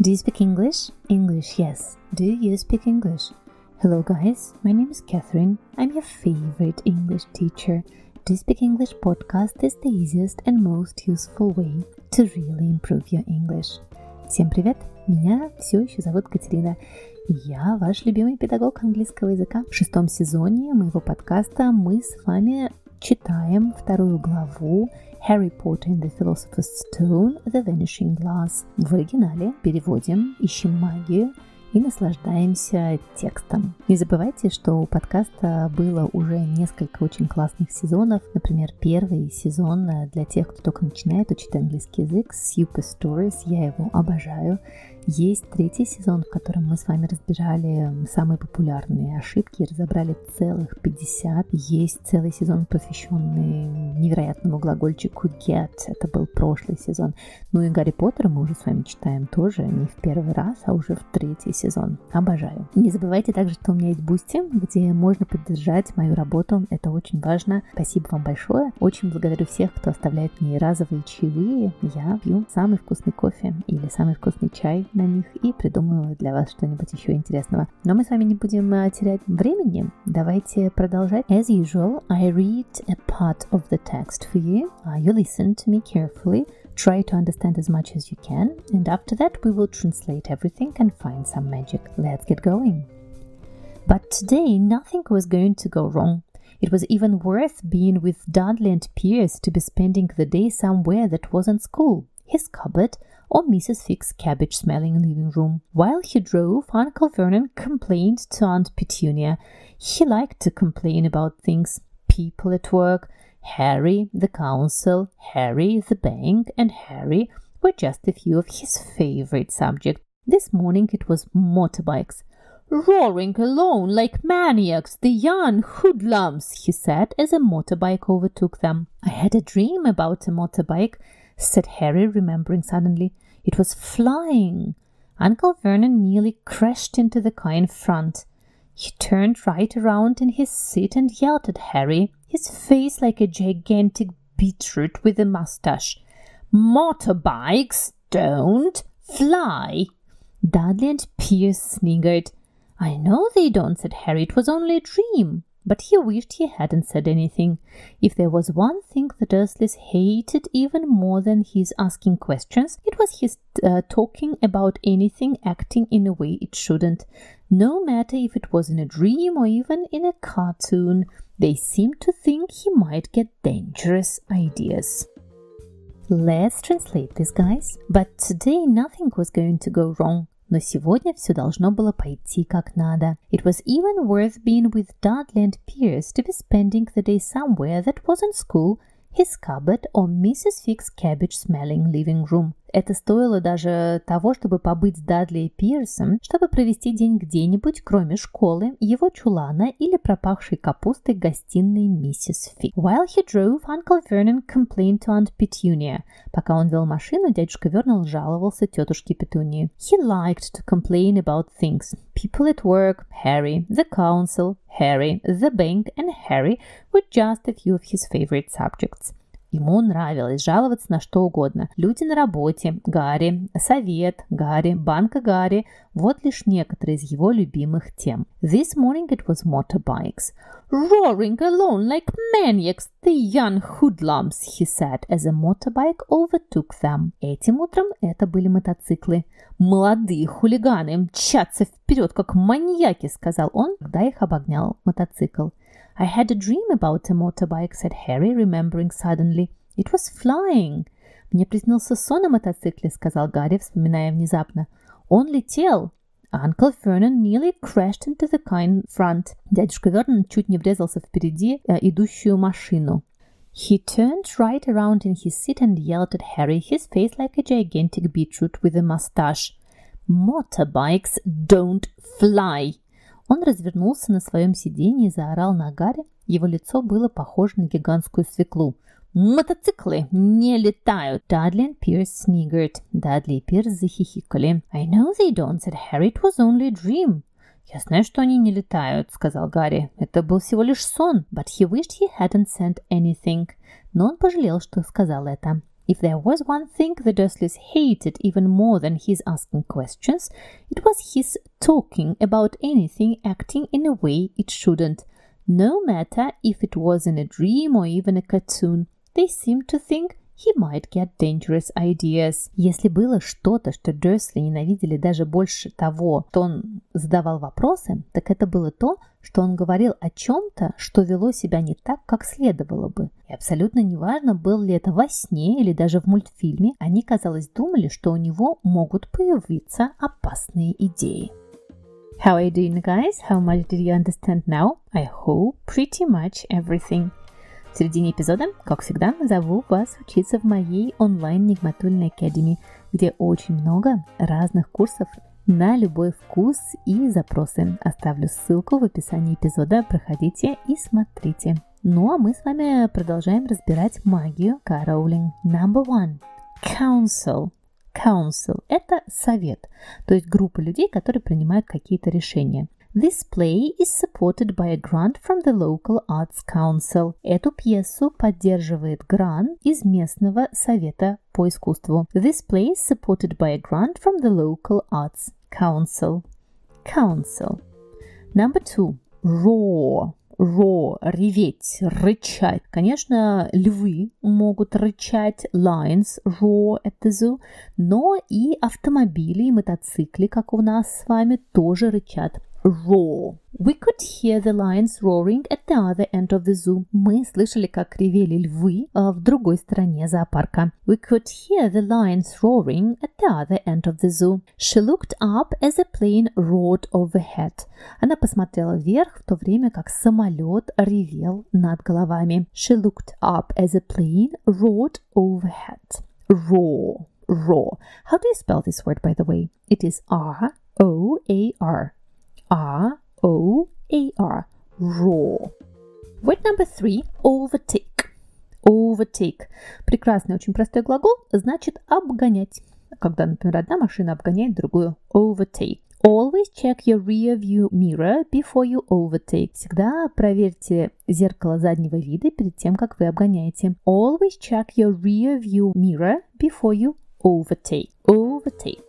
Do you speak English? English, yes. Do you speak English? Hello, guys. My name is Catherine. I'm your favorite English teacher. Do you speak English podcast is the easiest and most useful way to really improve your English. Всем привет! Меня все еще зовут Катерина. Я ваш любимый педагог английского языка. В шестом сезоне моего подкаста мы с вами читаем вторую главу Harry Potter and the Philosopher's Stone The Vanishing Glass. В оригинале переводим, ищем магию и наслаждаемся текстом. Не забывайте, что у подкаста было уже несколько очень классных сезонов. Например, первый сезон для тех, кто только начинает учить английский язык, Super Stories, я его обожаю. Есть третий сезон, в котором мы с вами разбирали самые популярные ошибки, разобрали целых 50. Есть целый сезон, посвященный невероятному глагольчику get. Это был прошлый сезон. Ну и Гарри Поттера мы уже с вами читаем тоже не в первый раз, а уже в третий сезон. Обожаю. Не забывайте также, что у меня есть Boosty, где можно поддержать мою работу. Это очень важно. Спасибо вам большое. Очень благодарю всех, кто оставляет мне разовые чаевые. Я пью самый вкусный кофе или самый вкусный чай на них и придумываю для вас что-нибудь еще интересного. Но мы с вами не будем терять времени. Давайте продолжать. As usual, I read a part of the text for you. Uh, you listen to me carefully. Try to understand as much as you can, and after that, we will translate everything and find some magic. Let's get going. But today, nothing was going to go wrong. It was even worth being with Dudley and Pierce to be spending the day somewhere that wasn't school, his cupboard, or Mrs. Fick's cabbage smelling living room. While he drove, Uncle Vernon complained to Aunt Petunia. He liked to complain about things people at work. Harry, the council, Harry, the bank, and Harry were just a few of his favorite subjects. This morning it was motorbikes. Roaring along like maniacs, the young hoodlums, he said as a motorbike overtook them. I had a dream about a motorbike, said Harry, remembering suddenly. It was flying. Uncle Vernon nearly crashed into the car in front. He turned right around in his seat and yelled at Harry, his face like a gigantic beetroot with a mustache. Motorbikes don't fly. Dudley and Pierce sniggered. I know they don't, said Harry. It was only a dream. But he wished he hadn't said anything. If there was one thing the Dursleys hated even more than his asking questions, it was his uh, talking about anything acting in a way it shouldn't. No matter if it was in a dream or even in a cartoon, they seemed to think he might get dangerous ideas. Let's translate this, guys. But today nothing was going to go wrong но сегодня все должно было пойти как надо. It was even worth being with Dudley and Pierce to be spending the day somewhere that wasn't school, his cupboard, or Mrs. Fick's cabbage-smelling living room. Это стоило даже того, чтобы побыть с Дадли и Пирсом, чтобы провести день где-нибудь, кроме школы, его чулана или пропахшей капустой гостиной миссис Фи. While he drove, Uncle Vernon complained to Aunt Petunia. Пока он вел машину, дядюшка Вернон жаловался тетушке Петунии. He liked to complain about things. People at work, Harry, the council, Harry, the bank, and Harry were just a few of his favorite subjects. Ему нравилось жаловаться на что угодно. Люди на работе, Гарри, совет, Гарри, банка Гарри. Вот лишь некоторые из его любимых тем. This morning it was motorbikes. Roaring along like maniacs, the young hoodlums, he said, as a motorbike overtook them. Этим утром это были мотоциклы. Молодые хулиганы мчатся вперед, как маньяки, сказал он, когда их обогнял мотоцикл. I had a dream about a motorbike, said Harry, remembering suddenly. It was flying. Мне приснился сон о мотоцикле, сказал Гарри, вспоминая внезапно. Он летел. Uncle Vernon nearly crashed into the car in front. Дядюшка Вернон чуть не врезался впереди э, идущую машину. He turned right around in his seat and yelled at Harry, his face like a gigantic beetroot with a mustache. Motorbikes don't fly. Он развернулся на своем сиденье и заорал на Гарри. Его лицо было похоже на гигантскую свеклу. «Мотоциклы не летают!» Дадли и Пирс sniggered. Дадли и Пирс захихикали. «I know they don't», said Harry. «It was only a dream». «Я знаю, что они не летают», — сказал Гарри. «Это был всего лишь сон». But he wished he hadn't said anything. Но он пожалел, что сказал это. If there was one thing the Dursleys hated even more than his asking questions, it was his talking about anything acting in a way it shouldn't. No matter if it was in a dream or even a cartoon, they seemed to think he might get dangerous ideas. Если было что-то, что Дерсли ненавидели даже больше того, что он задавал вопросы, так это было то, что он говорил о чем-то, что вело себя не так, как следовало бы. И абсолютно неважно, был ли это во сне или даже в мультфильме, они, казалось, думали, что у него могут появиться опасные идеи. How are you doing, guys? How much did you understand now? I hope pretty much everything. В середине эпизода, как всегда, зову вас учиться в моей онлайн-нигматульной академии, где очень много разных курсов на любой вкус и запросы. Оставлю ссылку в описании эпизода, проходите и смотрите. Ну а мы с вами продолжаем разбирать магию Каролинг. Number one. Council. Council – это совет, то есть группа людей, которые принимают какие-то решения. This play is supported by a grant from the local arts council. Эту пьесу поддерживает грант из местного совета по искусству. This play is supported by a grant from the local arts council. Council. Number two. Roar. Roar, реветь, рычать. Конечно, львы могут рычать, lions roar at the zoo, но и автомобили и мотоциклы, как у нас с вами, тоже рычат roar. We could hear the lions roaring at the other end of the zoo. Мы слышали, как ревели львы в другой стороне зоопарка. We could hear the lions roaring at the other end of the zoo. She looked up as a plane roared overhead. Она посмотрела вверх в то время, как самолет ревел над головами. She looked up as a plane roared overhead. Roar. Roar. How do you spell this word, by the way? It is R O A R. R O A R. Raw. Word number three overtake. Overtake. Прекрасный, очень простой глагол, значит обгонять. Когда, например, одна машина обгоняет другую. Overtake. Always check your rear view mirror before you overtake. Всегда проверьте зеркало заднего вида перед тем, как вы обгоняете. Always check your rear view mirror before you overtake. Overtake.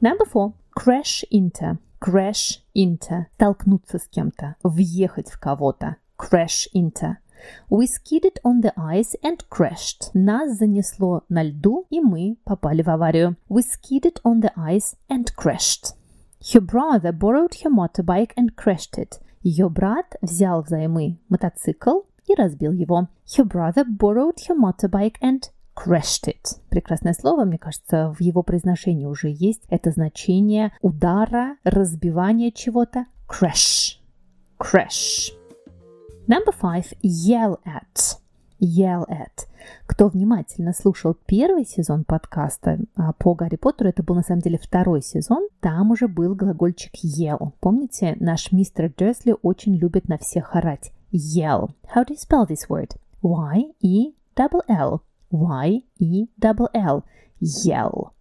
Number four. Crash into. crash into – столкнуться с кем-то, въехать в кого-то. Crash into. We skidded on the ice and crashed. Нас занесло на льду, и мы попали в аварию. We skidded on the ice and crashed. Her brother borrowed her motorbike and crashed it. Ее брат взял взаймы мотоцикл и разбил его. Her brother borrowed her motorbike and crashed it. Прекрасное слово, мне кажется, в его произношении уже есть. Это значение удара, разбивания чего-то. Crash. Crash. Number five. Yell at. Yell at. Кто внимательно слушал первый сезон подкаста а, по Гарри Поттеру, это был на самом деле второй сезон, там уже был глагольчик yell. Помните, наш мистер Дерсли очень любит на всех орать. Yell. How do you spell this word? Y-E-L-L. Y-E-L-L. Yell.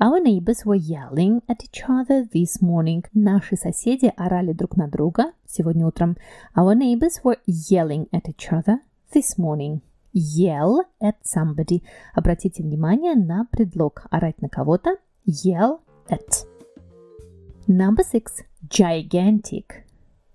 Our neighbors were yelling at each other this morning. Наши соседи орали друг на друга сегодня утром. Our neighbors were yelling at each other this morning. Yell at somebody. Обратите внимание на предлог орать на кого-то. Yell at. Number six. Gigantic.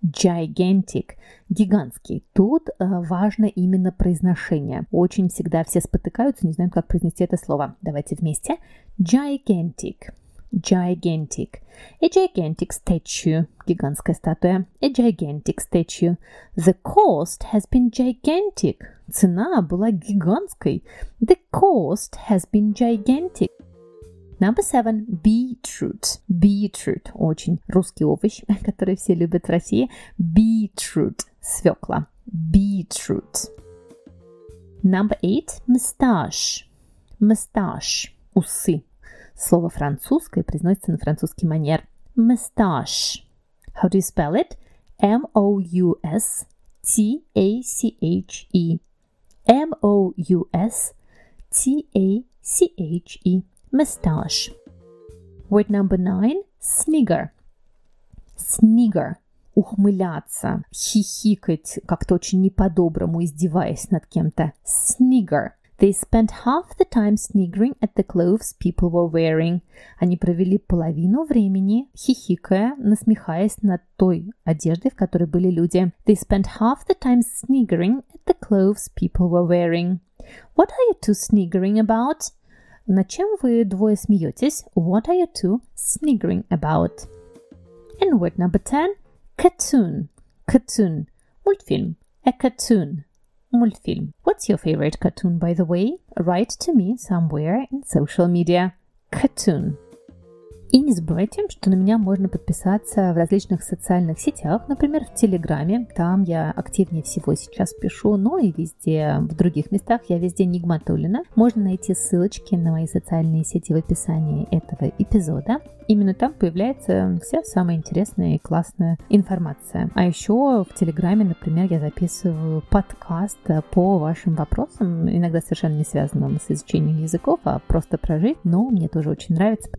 Gigantic, гигантский. Тут э, важно именно произношение. Очень всегда все спотыкаются, не знают, как произнести это слово. Давайте вместе. Gigantic. Gigantic. A gigantic statue. Гигантская статуя. A gigantic statue. The cost has been gigantic. Цена была гигантской. The cost has been gigantic. Number seven. Beetroot. Beetroot. Очень русский овощ, который все любят в России. Beetroot. Свекла. Beetroot. Number eight. Mustache. Mustache. Усы. Слово французское произносится на французский манер. Mustache. How do you spell it? M-O-U-S-T-A-C-H-E. M-O-U-S-T-A-C-H-E. Mustache. Word number nine. Snigger. Snigger. Ухмыляться, хихикать, как-то очень не по-доброму, издеваясь над кем-то. Snigger. They spent half the time sniggering at the clothes people were wearing. Они провели половину времени, хихикая, насмехаясь над той одеждой, в которой были люди. They spent half the time sniggering at the clothes people were wearing. What are you two sniggering about? Над чем вы двое смеетесь? What are you two sniggering about? And word number 10. Cartoon. Cartoon. Мультфильм. A cartoon. Мультфильм. What's your favorite cartoon, by the way? Write to me somewhere in social media. Cartoon. И не забывайте, что на меня можно подписаться в различных социальных сетях, например, в Телеграме. Там я активнее всего сейчас пишу, но и везде, в других местах я везде Нигматулина. Можно найти ссылочки на мои социальные сети в описании этого эпизода. Именно там появляется вся самая интересная и классная информация. А еще в Телеграме, например, я записываю подкаст по вашим вопросам, иногда совершенно не связанным с изучением языков, а просто прожить, но мне тоже очень нравится.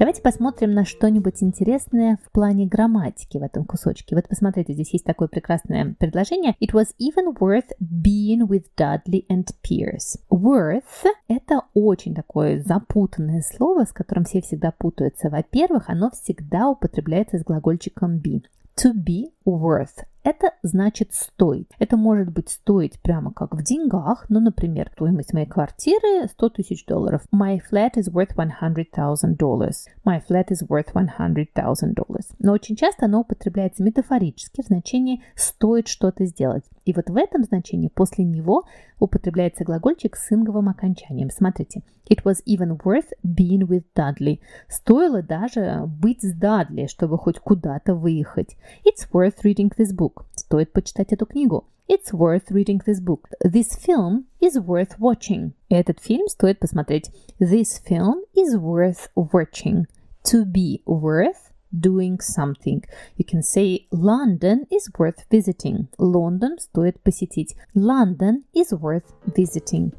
Давайте посмотрим на что-нибудь интересное в плане грамматики в этом кусочке. Вот посмотрите, здесь есть такое прекрасное предложение. It was even worth being with Dudley and Pierce. Worth – это очень такое запутанное слово, с которым все всегда путаются. Во-первых, оно всегда употребляется с глагольчиком be. To be worth это значит стоить. Это может быть стоить прямо как в деньгах, ну, например, стоимость моей квартиры 100 тысяч долларов. My flat is worth $100,000 dollars. My flat is worth $100,000 dollars. Но очень часто оно употребляется метафорически в значении «стоит что-то сделать». И вот в этом значении после него употребляется глагольчик с инговым окончанием. Смотрите. It was even worth being with Dudley. Стоило даже быть с Дадли, чтобы хоть куда-то выехать. It's worth reading this book. Стоит почитать эту книгу. It's worth reading this book. This film is worth watching. Этот фильм стоит посмотреть. This film is worth watching. To be worth doing something. You can say London is worth visiting. Лондон стоит посетить. London is worth visiting.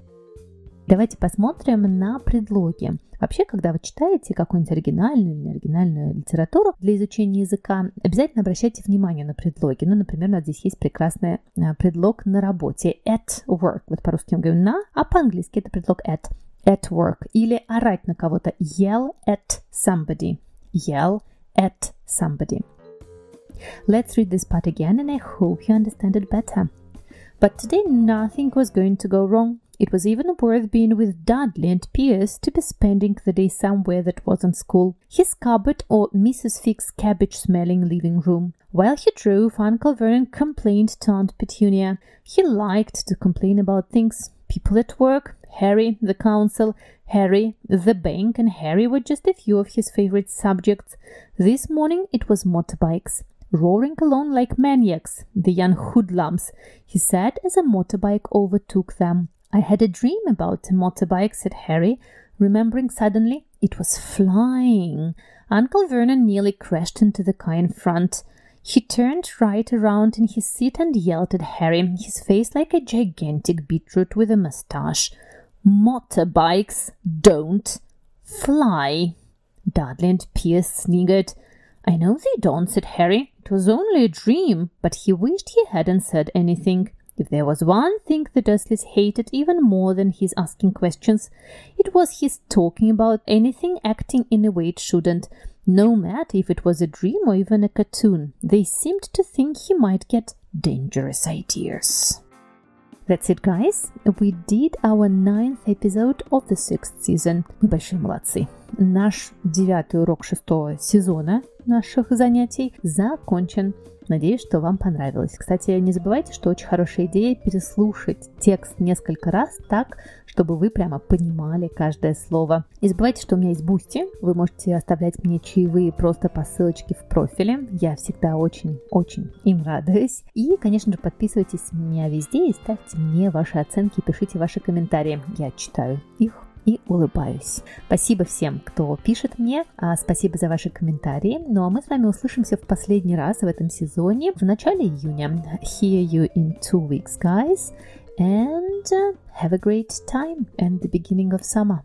Давайте посмотрим на предлоги. Вообще, когда вы читаете какую-нибудь оригинальную или неоригинальную литературу для изучения языка, обязательно обращайте внимание на предлоги. Ну, например, у нас здесь есть прекрасный э, предлог на работе at work. Вот по-русски мы говорим на, а по-английски это предлог at. At work. Или орать на кого-то. Yell at somebody. Yell at somebody. Let's read this part again and I hope you understand it better. But today nothing was going to go wrong. It was even worth being with Dudley and Pierce to be spending the day somewhere that wasn't school, his cupboard or Mrs. Figg's cabbage smelling living room. While he drove, Uncle Vernon complained to Aunt Petunia. He liked to complain about things. People at work, Harry, the council, Harry, the bank, and Harry were just a few of his favorite subjects. This morning it was motorbikes. Roaring along like maniacs, the young hoodlums, he said as a motorbike overtook them. I had a dream about a motorbike, said Harry, remembering suddenly it was flying. Uncle Vernon nearly crashed into the car in front. He turned right around in his seat and yelled at Harry, his face like a gigantic beetroot with a mustache. Motorbikes don't fly. Dudley and Pierce sniggered. I know they don't, said Harry. It was only a dream, but he wished he hadn't said anything. If there was one thing the Dursleys hated even more than his asking questions, it was his talking about anything acting in a way it shouldn't, no matter if it was a dream or even a cartoon. They seemed to think he might get dangerous ideas. That's it, guys. We did our ninth episode of the sixth season. Мы большие молодцы. Наш девятый урок шестого сезона наших занятий закончен. Надеюсь, что вам понравилось. Кстати, не забывайте, что очень хорошая идея переслушать текст несколько раз так, чтобы вы прямо понимали каждое слово. Не забывайте, что у меня есть Boosty. Вы можете оставлять мне чаевые просто по ссылочке в профиле. Я всегда очень-очень им радуюсь. И, конечно же, подписывайтесь на меня везде и ставьте мне ваши оценки, пишите ваши комментарии. Я читаю их и улыбаюсь. Спасибо всем, кто пишет мне, а спасибо за ваши комментарии. Ну а мы с вами услышимся в последний раз в этом сезоне в начале июня. Hear you in two weeks, guys. And have a great time and the beginning of summer.